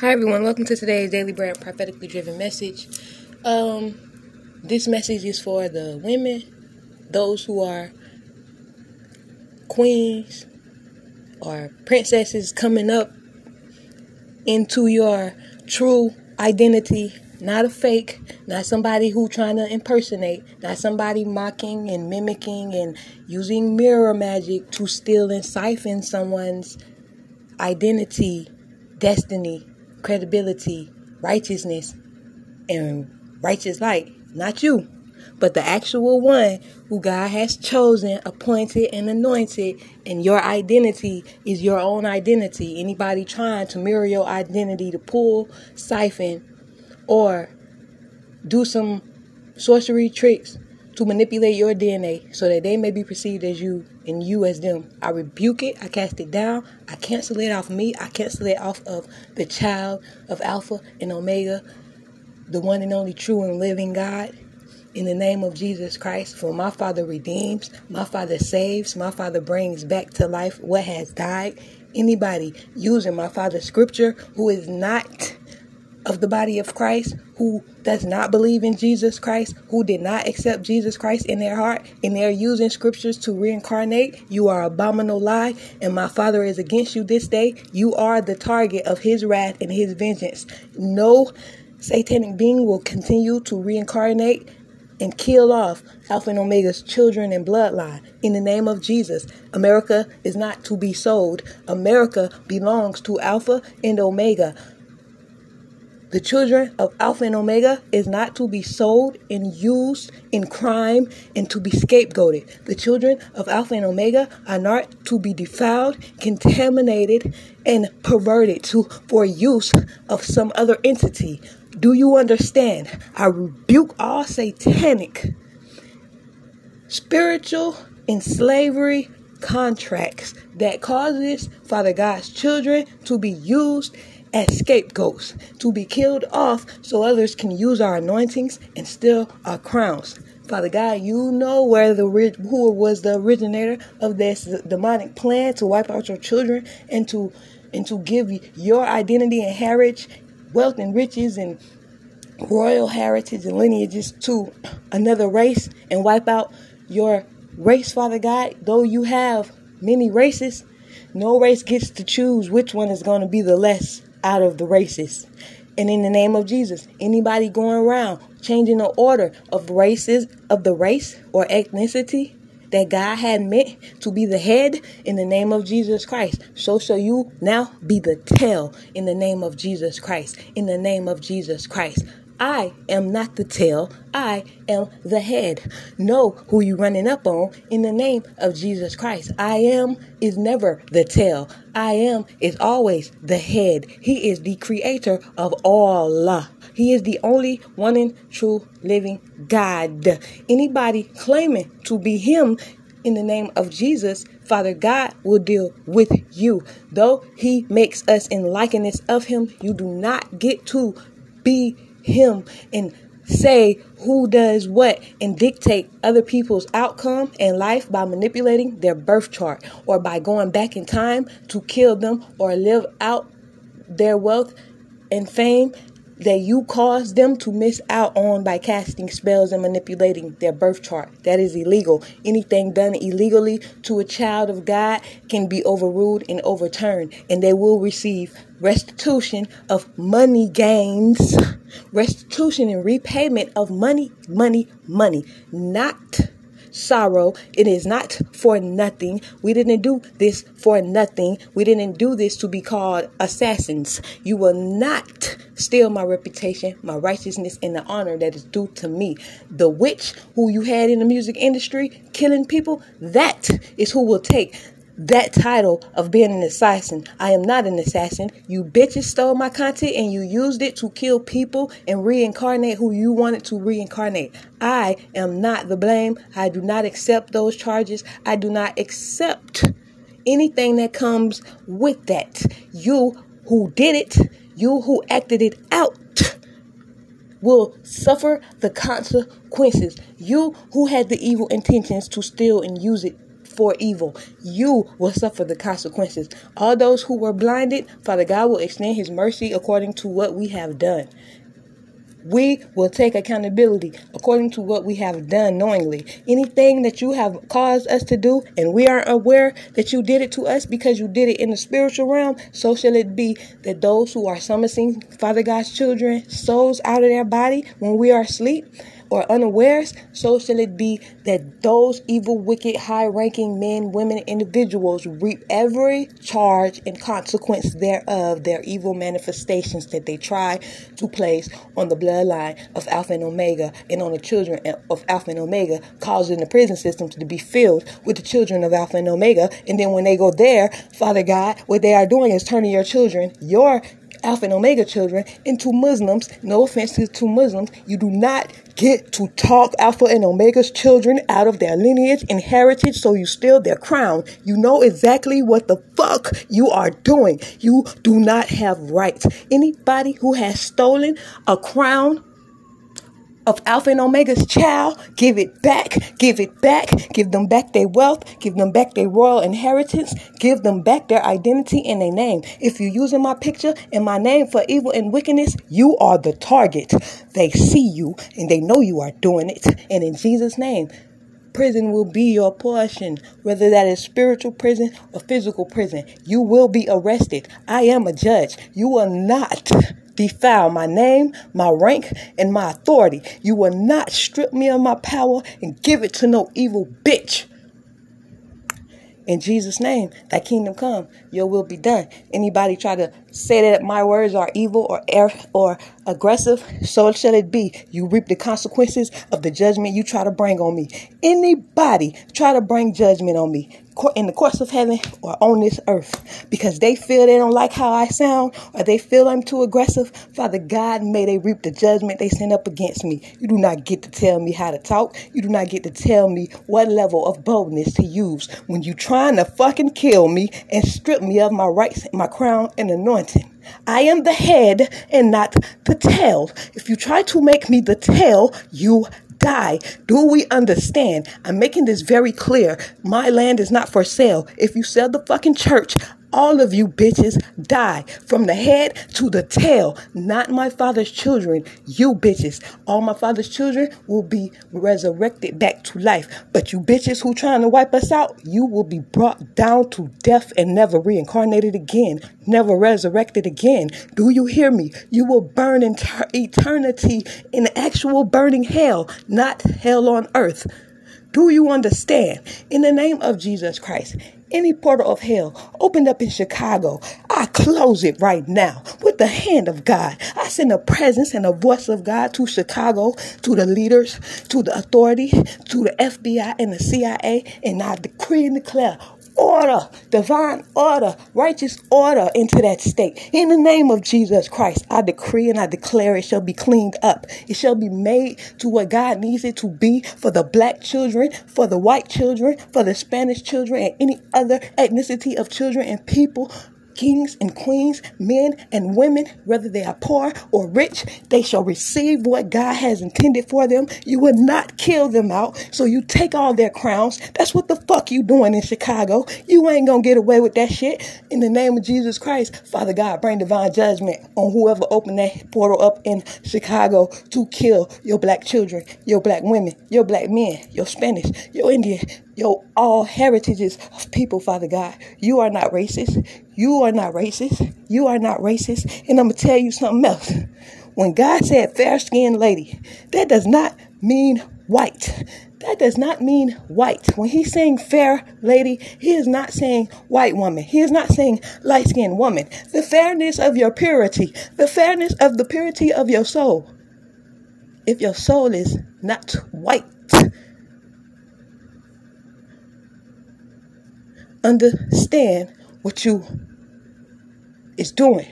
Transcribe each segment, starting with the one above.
Hi everyone, welcome to today's Daily Bread Prophetically Driven Message. Um, this message is for the women, those who are queens or princesses coming up into your true identity, not a fake, not somebody who trying to impersonate, not somebody mocking and mimicking and using mirror magic to steal and siphon someone's identity, destiny, credibility, righteousness, and righteous light. Not you, but the actual one who God has chosen, appointed, and anointed, and your identity is your own identity. Anybody trying to mirror your identity to pull, siphon, or do some sorcery tricks to manipulate your DNA so that they may be perceived as you and you as them. I rebuke it, I cast it down, I cancel it off me, I cancel it off of the child of Alpha and Omega, the one and only true and living God. In the name of Jesus Christ, for my Father redeems, my Father saves, my Father brings back to life what has died. Anybody using my Father's scripture who is not of the body of Christ who does not believe in Jesus Christ, who did not accept Jesus Christ in their heart, and they're using scriptures to reincarnate, you are abominable lie, and my Father is against you this day. You are the target of his wrath and his vengeance. No satanic being will continue to reincarnate and kill off Alpha and Omega's children and bloodline in the name of Jesus. America is not to be sold. America belongs to Alpha and Omega. The children of Alpha and Omega is not to be sold and used in crime and to be scapegoated. The children of Alpha and Omega are not to be defiled, contaminated, and perverted to for use of some other entity. Do you understand? I rebuke all satanic, spiritual, and slavery contracts that causes Father God's children to be used as scapegoats to be killed off so others can use our anointings and steal our crowns. Father God, you know where the who was the originator of this demonic plan to wipe out your children and to and to give your identity and heritage, wealth and riches and royal heritage and lineages to another race and wipe out your race, Father God. Though you have many races, no race gets to choose which one is going to be the less out of the races. And in the name of Jesus, anybody going around changing the order of races of the race or ethnicity that God had meant to be the head in the name of Jesus Christ. So shall you now be the tail in the name of Jesus Christ. In the name of Jesus Christ. I am not the tail. I am the head. Know who you running up on in the name of Jesus Christ. I am is never the tail. I am is always the head. He is the creator of all. He is the only one and true living God. Anybody claiming to be him in the name of Jesus, Father God will deal with you. Though he makes us in likeness of him, you do not get to be him and say who does what and dictate other people's outcome and life by manipulating their birth chart or by going back in time to kill them or live out their wealth and fame that you caused them to miss out on by casting spells and manipulating their birth chart. That is illegal. Anything done illegally to a child of God can be overruled and overturned, and they will receive restitution of money gains, restitution and repayment of money, money, money, not sorrow. It is not for nothing. We didn't do this for nothing. We didn't do this to be called assassins. You will not steal my reputation, my righteousness, and the honor that is due to me. The witch who you had in the music industry killing people, that is who will take that title of being an assassin. I am not an assassin. You bitches stole my content and you used it to kill people and reincarnate who you wanted to reincarnate. I am not the blame. I do not accept those charges. I do not accept anything that comes with that. You who did it, you who acted it out, will suffer the consequences. You who had the evil intentions to steal and use it for evil. You will suffer the consequences. All those who were blinded, Father God will extend his mercy according to what we have done we will take accountability according to what we have done knowingly. Anything that you have caused us to do and we are aware that you did it to us because you did it in the spiritual realm, so shall it be that those who are summoning Father God's children, souls out of their body when we are asleep, or unawares, so shall it be that those evil, wicked, high ranking men, women, individuals reap every charge and consequence thereof, their evil manifestations that they try to place on the bloodline of Alpha and Omega and on the children of Alpha and Omega, causing the prison system to be filled with the children of Alpha and Omega. And then when they go there, Father God, what they are doing is turning your children, your Alpha and Omega children into Muslims. No offense to Muslims. You do not get to talk Alpha and Omega's children out of their lineage and heritage so you steal their crown. You know exactly what the fuck you are doing. You do not have rights. Anybody who has stolen a crown of Alpha and Omega's child, give it back, give it back, give them back their wealth, give them back their royal inheritance, give them back their identity and their name. If you're using my picture and my name for evil and wickedness, you are the target. They see you and they know you are doing it. And in Jesus' name, prison will be your portion, whether that is spiritual prison or physical prison. You will be arrested. I am a judge. You are not defile my name, my rank, and my authority. You will not strip me of my power and give it to no evil bitch. In Jesus' name, that kingdom come, your will be done. Anybody try to say that my words are evil or or aggressive, so shall it be. You reap the consequences of the judgment you try to bring on me. Anybody try to bring judgment on me in the courts of heaven or on this earth because they feel they don't like how I sound or they feel I'm too aggressive, Father God, may they reap the judgment they send up against me. You do not get to tell me how to talk. You do not get to tell me what level of boldness to use when you trying to fucking kill me and strip me of my rights, my crown, and anointing. I am the head and not the tail. If you try to make me the tail, you die. Do we understand? I'm making this very clear. My land is not for sale. If you sell the fucking church, all of you bitches die from the head to the tail. Not my father's children, you bitches. All my father's children will be resurrected back to life. But you bitches who trying to wipe us out, you will be brought down to death and never reincarnated again, never resurrected again. Do you hear me? You will burn in ter- eternity in actual burning hell, not hell on earth. Do you understand? In the name of Jesus Christ, any portal of hell opened up in Chicago, I close it right now with the hand of God. I send a presence and a voice of God to Chicago, to the leaders, to the authority, to the FBI and the CIA, and I decree and declare order, divine order, righteous order into that state. In the name of Jesus Christ, I decree and I declare it shall be cleaned up. It shall be made to what God needs it to be for the black children, for the white children, for the Spanish children, and any other ethnicity of children and people kings and queens, men and women, whether they are poor or rich, they shall receive what God has intended for them. You will not kill them out. So you take all their crowns. That's what the fuck you doing in Chicago. You ain't gonna get away with that shit. In the name of Jesus Christ, Father God, bring divine judgment on whoever opened that portal up in Chicago to kill your black children, your black women, your black men, your Spanish, your Indian, your all heritages of people, Father God. You are not racist. You are not racist. You are not racist. And I'm going to tell you something else. When God said fair skinned lady, that does not mean white. That does not mean white. When he's saying fair lady, he is not saying white woman. He is not saying light skinned woman. The fairness of your purity, the fairness of the purity of your soul. If your soul is not white, understand what you is doing.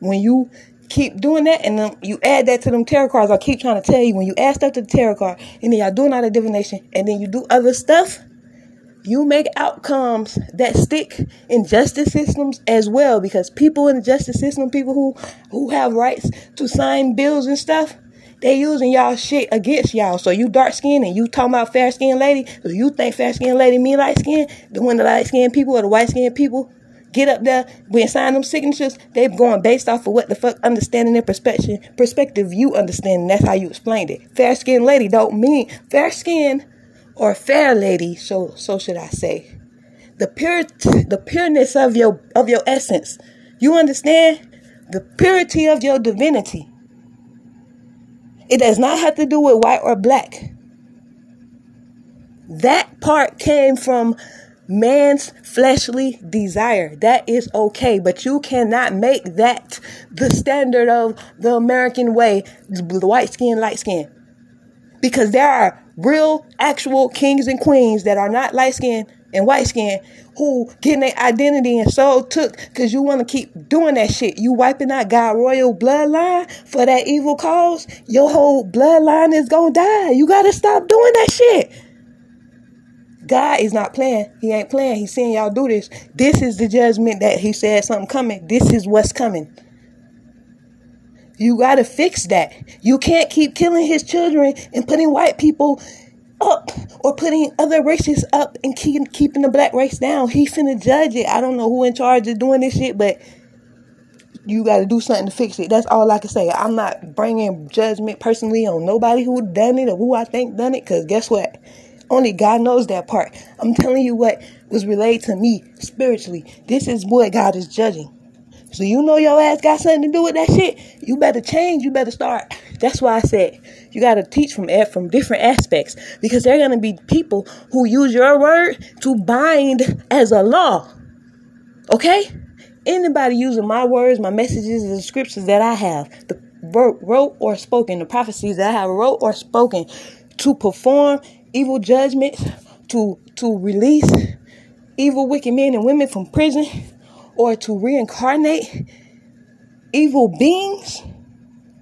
When you keep doing that and then you add that to them tarot cards, I keep trying to tell you when you add stuff to the tarot card and then y'all doing all the divination and then you do other stuff, you make outcomes that stick in justice systems as well because people in the justice system, people who who have rights to sign bills and stuff, They using y'all shit against y'all. So you dark skinned and you talking about fair skinned lady. Do you think fair skinned lady mean light skin? The one the light skinned people or the white skinned people get up there, we sign them signatures, they going based off of what the fuck understanding their perspective perspective you understand, and that's how you explained it. Fair skinned lady don't mean fair skin or fair lady, so so should I say. The pure the pureness of your of your essence. You understand? The purity of your divinity. It does not have to do with white or black. That part came from man's fleshly desire. That is okay, but you cannot make that the standard of the American way, the white skin, light skin. Because there are real, actual kings and queens that are not light skin and white skin who getting their identity and soul took because you want to keep doing that shit. You wiping out God royal bloodline for that evil cause. Your whole bloodline is gonna die. You gotta stop doing that shit. God is not playing. He ain't playing. He's seeing y'all do this. This is the judgment that he said something coming. This is what's coming. You got to fix that. You can't keep killing his children and putting white people up or putting other races up and keep, keeping the black race down. He's finna judge it. I don't know who in charge of doing this shit, but you got to do something to fix it. That's all I can say. I'm not bringing judgment personally on nobody who done it or who I think done it, because guess what? Only God knows that part. I'm telling you what was relayed to me spiritually. This is what God is judging. So you know your ass got something to do with that shit. You better change. You better start. That's why I said you got to teach from from different aspects because they're gonna be people who use your word to bind as a law. Okay? Anybody using my words, my messages, the scriptures that I have, the wrote or spoken, the prophecies that I have wrote or spoken to perform evil judgments, to to release evil wicked men and women from prison or to reincarnate evil beings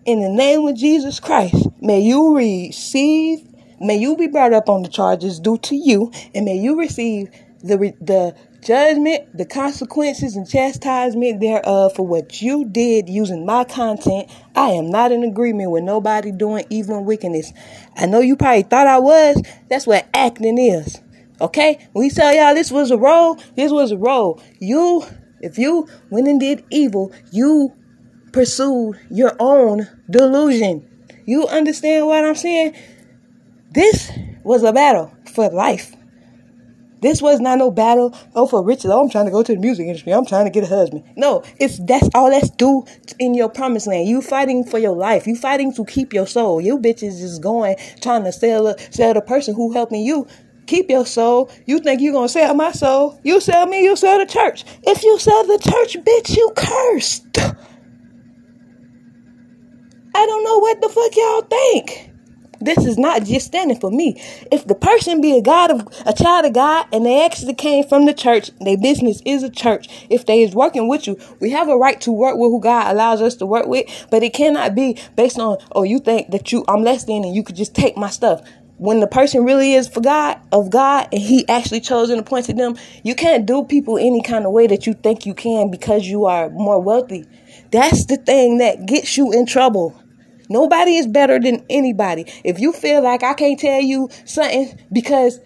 in the name of Jesus Christ. May you receive, may you be brought up on the charges due to you, and may you receive the the judgment, the consequences, and chastisement thereof for what you did using my content. I am not in agreement with nobody doing evil and wickedness. I know you probably thought I was. That's what acting is. Okay? We tell y'all this was a role, this was a role. You if you went and did evil, you pursued your own delusion. You understand what I'm saying? This was a battle for life. This was not no battle. Oh, for riches. Oh, I'm trying to go to the music industry. I'm trying to get a husband. No, it's that's all that's do in your promised land. You fighting for your life. You fighting to keep your soul. You bitches is going trying to sell sell the person who helping you keep your soul. You think you're gonna sell my soul? You sell me, you sell the church. If you sell the church, bitch, you cursed. I don't know what the fuck y'all think. This is not just standing for me. If the person be a God of a child of God and they actually came from the church, their business is a church. If they is working with you, we have a right to work with who God allows us to work with, but it cannot be based on, oh, you think that you I'm less than and you could just take my stuff when the person really is for God, of God, and He actually chose and appointed them, you can't do people any kind of way that you think you can because you are more wealthy. That's the thing that gets you in trouble. Nobody is better than anybody. If you feel like I can't tell you something because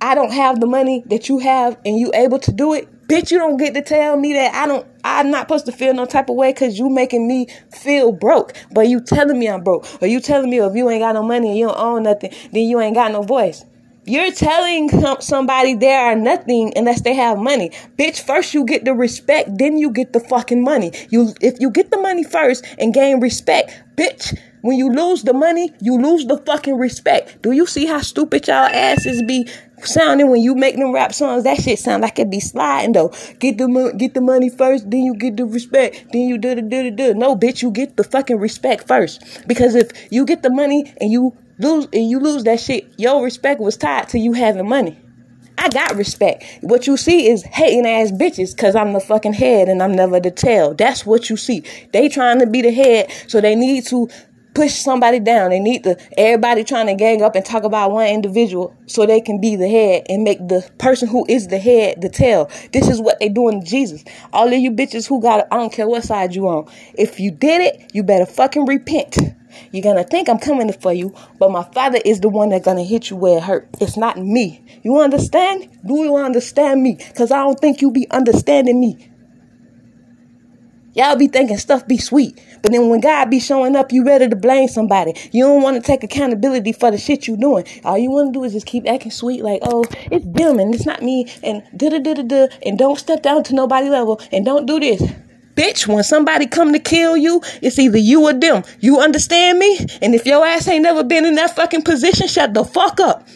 I don't have the money that you have and you able to do it, bitch, you don't get to tell me that I don't I'm not supposed to feel no type of way because you making me feel broke. But you telling me I'm broke. Or you telling me if you ain't got no money and you don't own nothing, then you ain't got no voice. You're telling somebody they are nothing unless they have money. Bitch, first you get the respect, then you get the fucking money. You if you get the money first and gain respect, bitch, when you lose the money, you lose the fucking respect. Do you see how stupid y'all asses be sounding when you make them rap songs? That shit sound like it be sliding though. Get the get the money first, then you get the respect, then you do the do the do. No, bitch, you get the fucking respect first. Because if you get the money and you lose and you lose that shit, your respect was tied to you having money. I got respect. What you see is hating ass bitches because I'm the fucking head and I'm never the tail. That's what you see. They trying to be the head, so they need to push somebody down. They need to everybody trying to gang up and talk about one individual so they can be the head and make the person who is the head the tail. This is what they doing to Jesus. All of you bitches who got I don't care what side you on. If you did it, you better fucking repent. You're gonna think I'm coming for you, but my father is the one that's gonna hit you where it hurt. It's not me. You understand? Do you understand me? Cause I don't think you be understanding me. Y'all be thinking stuff be sweet. But then when God be showing up, you ready to blame somebody. You don't want to take accountability for the shit you doing. All you want to do is just keep acting sweet like, oh, it's them and it's not me and da da da da da and don't step down to nobody level and don't do this. Bitch, when somebody come to kill you, it's either you or them. You understand me? And if your ass ain't never been in that fucking position, shut the fuck up.